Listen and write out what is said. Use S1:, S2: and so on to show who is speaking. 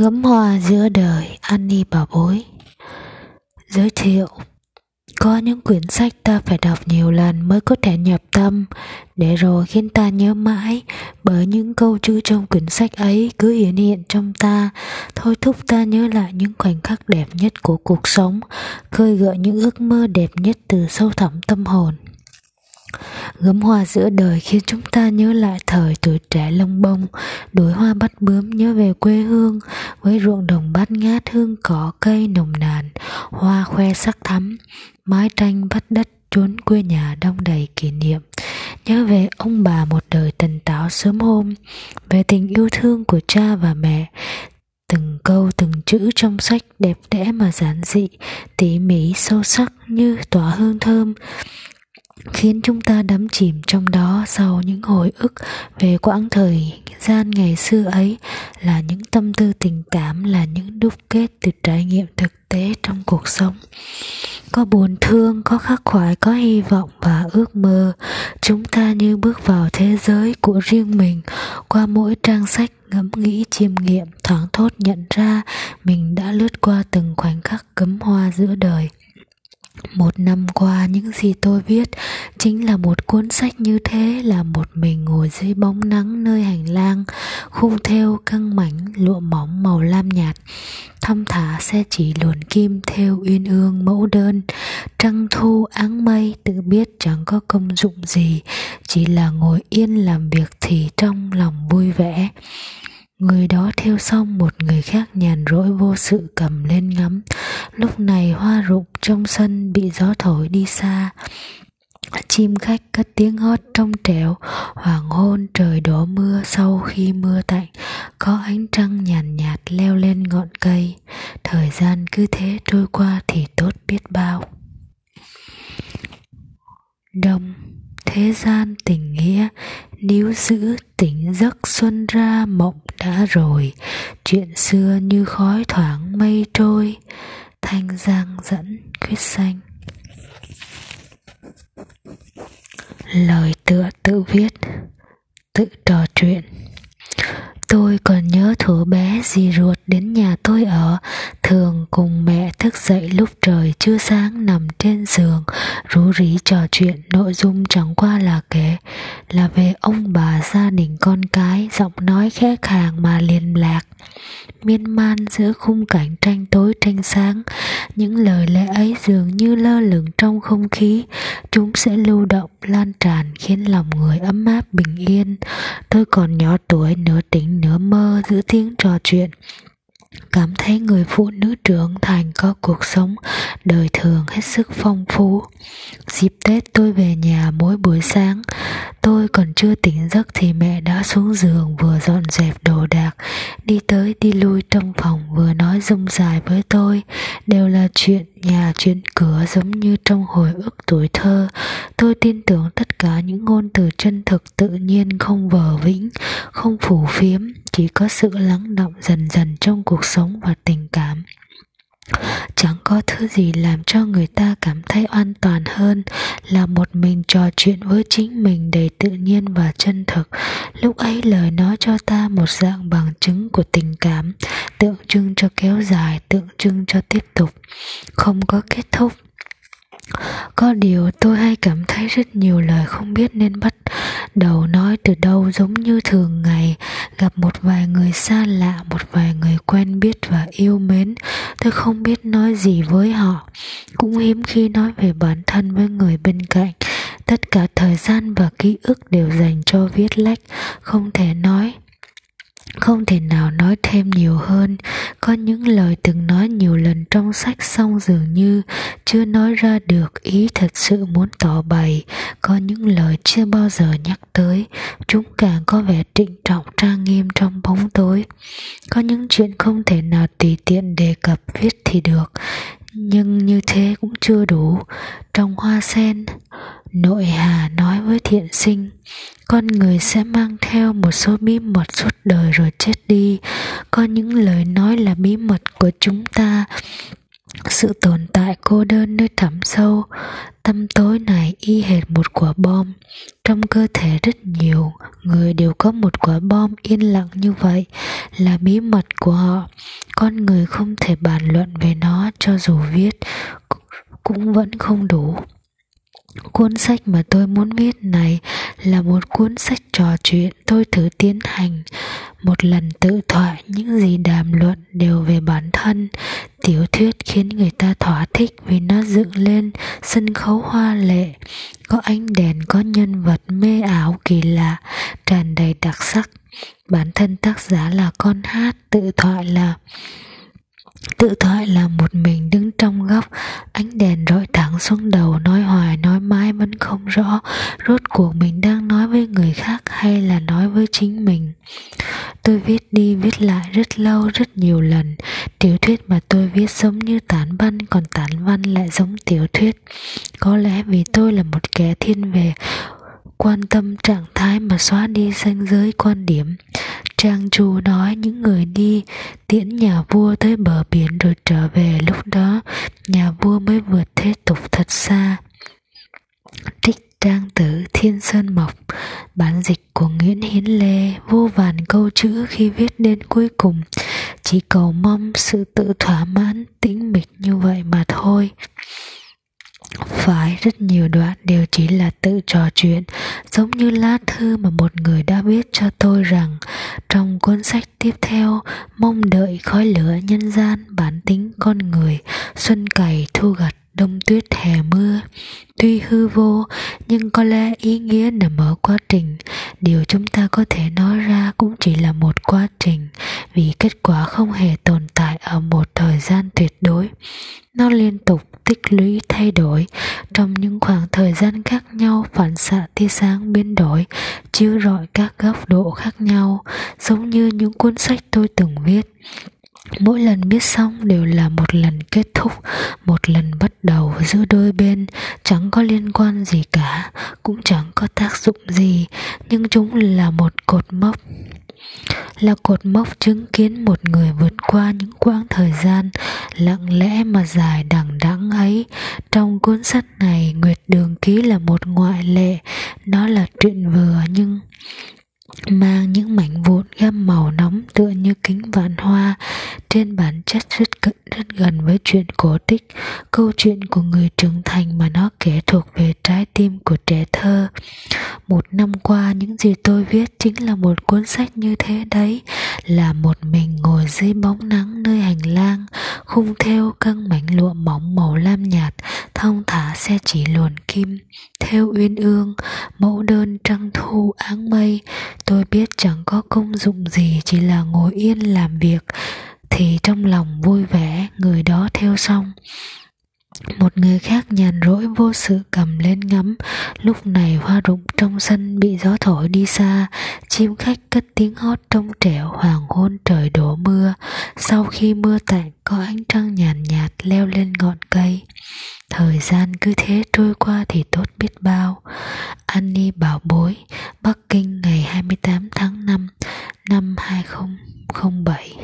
S1: Gấm hoa giữa đời Annie bảo bối. Giới thiệu, Có những quyển sách ta phải đọc nhiều lần mới có thể nhập tâm. Để rồi khiến ta nhớ mãi, Bởi những câu chữ trong quyển sách ấy cứ hiện hiện trong ta. Thôi thúc ta nhớ lại những khoảnh khắc đẹp nhất của cuộc sống, Khơi gợi những ước mơ đẹp nhất từ sâu thẳm tâm hồn. Gấm hoa giữa đời khiến chúng ta nhớ lại thời tuổi trẻ lông bông, đuổi hoa bắt bướm nhớ về quê hương, với ruộng đồng bát ngát hương cỏ cây nồng nàn, hoa khoe sắc thắm, mái tranh bắt đất chốn quê nhà đông đầy kỷ niệm. Nhớ về ông bà một đời tần táo sớm hôm, về tình yêu thương của cha và mẹ, từng câu từng chữ trong sách đẹp đẽ mà giản dị tỉ mỉ sâu sắc như tỏa hương thơm khiến chúng ta đắm chìm trong đó sau những hồi ức về quãng thời gian ngày xưa ấy là những tâm tư tình cảm, là những đúc kết từ trải nghiệm thực tế trong cuộc sống. Có buồn thương, có khắc khoải, có hy vọng và ước mơ, chúng ta như bước vào thế giới của riêng mình, qua mỗi trang sách ngẫm nghĩ, chiêm nghiệm, thoáng thốt nhận ra mình đã lướt qua từng khoảnh khắc cấm hoa giữa đời một năm qua, những gì tôi viết chính là một cuốn sách như thế, là một mình ngồi dưới bóng nắng nơi hành lang, khung thêu căng mảnh, lụa mỏng màu lam nhạt. Thăm thả xe chỉ luồn kim theo uyên ương mẫu đơn. Trăng thu áng mây, tự biết chẳng có công dụng gì, chỉ là ngồi yên làm việc thì trong lòng vui vẻ. Người đó theo xong một người khác nhàn rỗi vô sự cầm lên ngắm. Lúc này hoa rụng trong sân bị gió thổi đi xa. Chim khách cất tiếng hót trong trẻo. Hoàng hôn trời đổ mưa sau khi mưa tạnh. Có ánh trăng nhàn nhạt, nhạt leo lên ngọn cây. Thời gian cứ thế trôi qua thì tốt biết bao. Đông thế gian tình nghĩa. Níu giữ tỉnh giấc xuân ra mộng đã rồi. Chuyện xưa như khói thoảng mây trôi. Thanh giang dẫn quyết xanh. Lời tựa tự viết tự trò chuyện. Tôi còn nhớ thuở bé dì ruột đến nhà tôi ở, thường cùng mẹ thức dậy lúc trời chưa sáng nằm trên giường, rú rỉ trò chuyện nội dung chẳng qua là kể, là về ông bà gia đình con cái, giọng nói khẽ khàng mà liền lạc. Miên man giữa khung cảnh tranh tối tranh sáng, những lời lẽ ấy dường như lơ lửng trong không khí, chúng sẽ lưu động lan tràn khiến lòng người ấm áp bình yên. Tôi còn nhỏ tuổi nửa tỉnh nửa mơ giữa tiếng trò chuyện cảm thấy người phụ nữ trưởng thành có cuộc sống đời thường hết sức phong phú. Dịp tết tôi về nhà mỗi buổi sáng. Tôi còn chưa tỉnh giấc thì mẹ đã xuống giường vừa dọn dẹp đồ đạc, đi tới đi lui trong phòng vừa nói rông dài với tôi. Đều là chuyện, nhà chuyện cửa giống như trong hồi ức tuổi thơ. Tôi tin tưởng tất cả những ngôn từ chân thực tự nhiên không vờ vĩnh, không phủ phiếm chỉ có sự lắng động dần dần trong cuộc sống và tình cảm. Chẳng có thứ gì làm cho người ta cảm thấy an toàn hơn là một mình trò chuyện với chính mình đầy tự nhiên và chân thực. Lúc ấy lời nói cho ta một dạng bằng chứng của tình cảm, tượng trưng cho kéo dài, tượng trưng cho tiếp tục. Không có kết thúc có điều tôi hay cảm thấy rất nhiều lời không biết nên bắt đầu nói từ đâu. Giống như thường ngày, gặp một vài người xa lạ, một vài người quen biết và yêu mến. Tôi không biết nói gì với họ. Cũng hiếm khi nói về bản thân với người bên cạnh. Tất cả thời gian và ký ức đều dành cho viết lách, không thể nói không thể nào nói thêm nhiều hơn. Có những lời từng nói nhiều lần trong sách xong dường như chưa nói ra được ý thật sự muốn tỏ bày. Có những lời chưa bao giờ nhắc tới. Chúng càng có vẻ trịnh trọng, trang nghiêm trong bóng tối. Có những chuyện không thể nào tùy tiện đề cập viết thì được, nhưng như thế cũng chưa đủ. Trong hoa sen nội hà nói với thiện sinh, con người sẽ mang theo một số bí mật suốt đời rồi chết đi có những lời nói là bí mật của chúng ta sự tồn tại cô đơn nơi thẳm sâu Tâm tối này y hệt một quả bom. Trong cơ thể rất nhiều người đều có một quả bom yên lặng như vậy, là bí mật của họ. Con người không thể bàn luận về nó cho dù viết, cũng vẫn không đủ. Cuốn sách mà tôi muốn viết này là một cuốn sách trò chuyện tôi thử tiến hành. Một lần tự thoại những gì đàm luận đều về bản thân. Tiểu thuyết khiến người ta thỏa thích vì nó dựng lên sân khấu hoa lệ. Có ánh đèn, có nhân vật mê ảo kỳ lạ, tràn đầy đặc sắc. Bản thân tác giả là con hát tự thoại là Tự thoại là một mình đứng trong góc, Ánh đèn rọi thẳng xuống đầu, Nói hoài, nói mãi vẫn không rõ Rốt cuộc mình đang nói với người khác Hay là nói với chính mình. Tôi viết đi viết lại rất lâu, rất nhiều lần. Tiểu thuyết mà tôi viết giống như tán văn, Còn tán văn lại giống tiểu thuyết. Có lẽ vì tôi là một kẻ thiên về quan tâm trạng thái mà xóa đi ranh giới quan điểm. Trang Chu nói những người đi tiễn nhà vua tới bờ biển rồi trở về lúc đó, nhà vua mới vượt thế tục thật xa. Trích trang tử, Thiên Sơn Mộc, Bản dịch của Nguyễn Hiến Lê, Vô vàn câu chữ khi viết đến cuối cùng Chỉ cầu mong sự tự thỏa mãn, tĩnh mịch như vậy mà thôi phải, rất nhiều đoạn đều chỉ là tự trò chuyện, giống như lá thư mà một người đã viết cho tôi rằng, trong cuốn sách tiếp theo, mong đợi khói lửa nhân gian, bản tính con người, xuân cày thu gặt đông tuyết hè mưa, tuy hư vô, nhưng có lẽ ý nghĩa nằm ở quá trình điều chúng ta có thể nói ra cũng chỉ là một quá trình, vì kết quả không hề tồn tại ở một thời gian tuyệt đối. Nó liên tục tích lũy thay đổi. Trong những khoảng thời gian khác nhau, phản xạ tia sáng biến đổi, chiếu rọi các góc độ khác nhau, giống như những cuốn sách tôi từng viết mỗi lần biết xong đều là một lần kết thúc, một lần bắt đầu giữa đôi bên. Chẳng có liên quan gì cả, cũng chẳng có tác dụng gì, nhưng chúng là một cột mốc. Là cột mốc chứng kiến một người vượt qua những quãng thời gian lặng lẽ mà dài đằng đẵng ấy. Trong cuốn sách này, nguyệt đường ký là một ngoại lệ. Nó là chuyện vừa nhưng mang những mảnh vụn gam màu nóng tựa như kính vạn trên bản chất rất cận, rất gần với chuyện cổ tích. Câu chuyện của người trưởng thành mà nó kể thuộc về trái tim của trẻ thơ. Một năm qua, những gì tôi viết chính là một cuốn sách như thế đấy, là một mình ngồi dưới bóng nắng nơi hành lang, khung theo căng mảnh lụa mỏng màu lam nhạt, thong thả xe chỉ luồn kim, theo uyên ương, mẫu đơn trăng thu, áng mây. Tôi biết chẳng có công dụng gì, chỉ là ngồi yên làm việc thì trong lòng vui vẻ người đó theo xong. Một người khác nhàn rỗi vô sự cầm lên ngắm. Lúc này hoa rụng trong sân bị gió thổi đi xa. Chim khách cất tiếng hót trong trẻo hoàng hôn trời đổ mưa. Sau khi mưa tạnh có ánh trăng nhàn nhạt, nhạt leo lên ngọn cây. Thời gian cứ thế trôi qua thì tốt biết bao. Annie bảo bối Bắc Kinh ngày 28 tháng 5 năm 2007